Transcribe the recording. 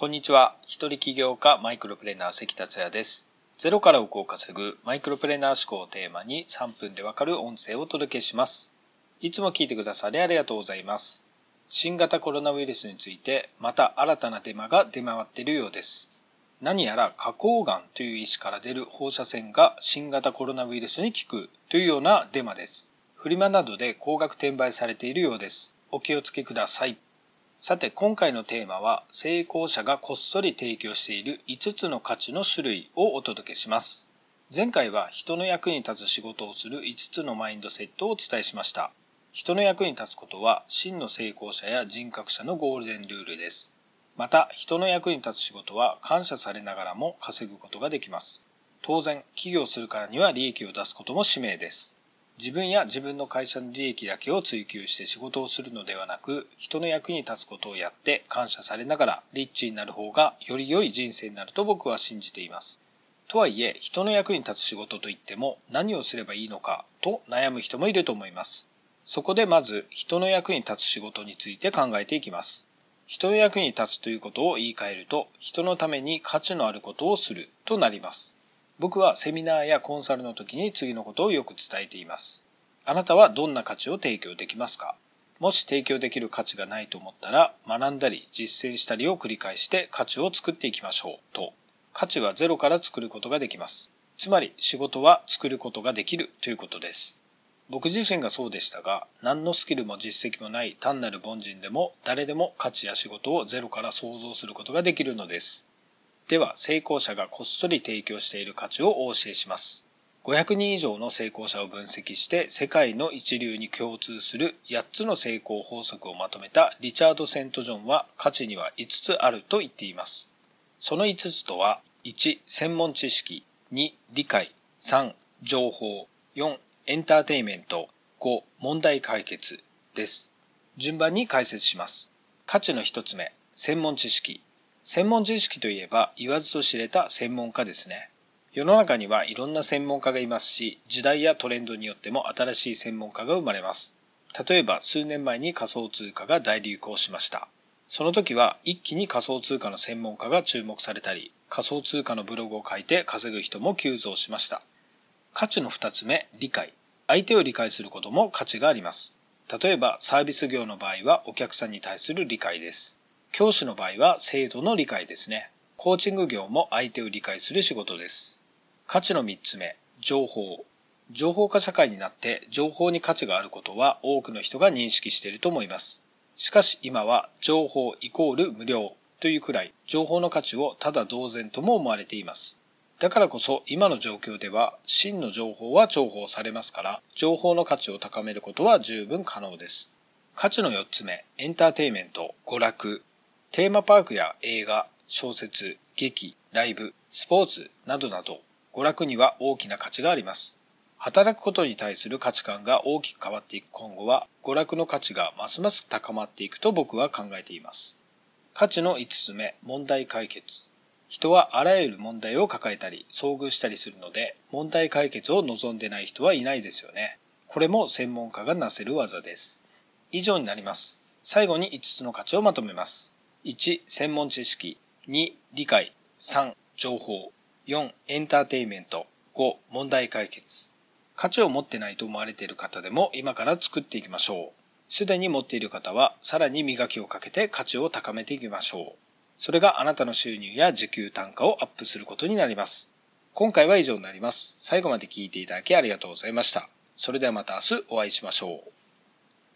こんにちは。一人起業家マイクロプレーナー関達也です。ゼロから億を稼ぐマイクロプレーナー思考をテーマに3分でわかる音声をお届けします。いつも聞いてくださりありがとうございます。新型コロナウイルスについてまた新たなデマが出回っているようです。何やら花崗岩という石から出る放射線が新型コロナウイルスに効くというようなデマです。フリマなどで高額転売されているようです。お気をつけください。さて今回のテーマは成功者がこっそり提供している5つの価値の種類をお届けします。前回は人の役に立つ仕事をする5つのマインドセットをお伝えしました。人の役に立つことは真の成功者や人格者のゴールデンルールです。また人の役に立つ仕事は感謝されながらも稼ぐことができます。当然起業するからには利益を出すことも使命です。自分や自分の会社の利益だけを追求して仕事をするのではなく、人の役に立つことをやって感謝されながらリッチになる方がより良い人生になると僕は信じています。とはいえ、人の役に立つ仕事といっても何をすればいいのかと悩む人もいると思います。そこでまず人の役に立つ仕事について考えていきます。人の役に立つということを言い換えると、人のために価値のあることをするとなります。僕はセミナーやコンサルの時に次のことをよく伝えています。あなたはどんな価値を提供できますか？もし提供できる価値がないと思ったら学んだり実践したりを繰り返して価値を作っていきましょうと。価値はゼロから作ることができます。つまり仕事は作ることができるということです。僕自身がそうでしたが、何のスキルも実績もない単なる凡人でも誰でも価値や仕事をゼロから想像することができるのです。では、成功者がこっそり提供している価値をお教えします。500人以上の成功者を分析して世界の一流に共通する8つの成功法則をまとめたリチャード・セントジョンは価値には5つあると言っています。その5つとは1、専門知識2、理解3、情報4、エンターテイメント5、問題解決です。順番に解説します。価値の1つ目、専門知識。専門知識といえば言わずと知れた専門家ですね。世の中にはいろんな専門家がいますし、時代やトレンドによっても新しい専門家が生まれます。例えば数年前に仮想通貨が大流行しました。その時は一気に仮想通貨の専門家が注目されたり、仮想通貨のブログを書いて稼ぐ人も急増しました。価値の二つ目、理解。相手を理解することも価値があります。例えばサービス業の場合はお客さんに対する理解です。教師の場合は制度の理解ですね。コーチング業も相手を理解する仕事です。価値の3つ目、情報。情報化社会になって情報に価値があることは多くの人が認識していると思います。しかし今は情報イコール無料というくらい情報の価値をただ同然とも思われています。だからこそ今の状況では真の情報は重宝されますから情報の価値を高めることは十分可能です。価値の4つ目、エンターテイメント、娯楽。テーマパークや映画、小説、劇、ライブ、スポーツなどなど娯楽には大きな価値があります。働くことに対する価値観が大きく変わっていく今後は娯楽の価値がますます高まっていくと僕は考えています。価値の5つ目、問題解決。人はあらゆる問題を抱えたり遭遇したりするので問題解決を望んでない人はいないですよね。これも専門家がなせる技です。以上になります。最後に5つの価値をまとめます。1、専門知識。2、理解。3、情報。4、エンターテイメント。5、問題解決。価値を持ってないと思われている方でも今から作っていきましょう。すでに持っている方はさらに磨きをかけて価値を高めていきましょう。それがあなたの収入や時給単価をアップすることになります。今回は以上になります。最後まで聞いていただきありがとうございました。それではまた明日お会いしましょう。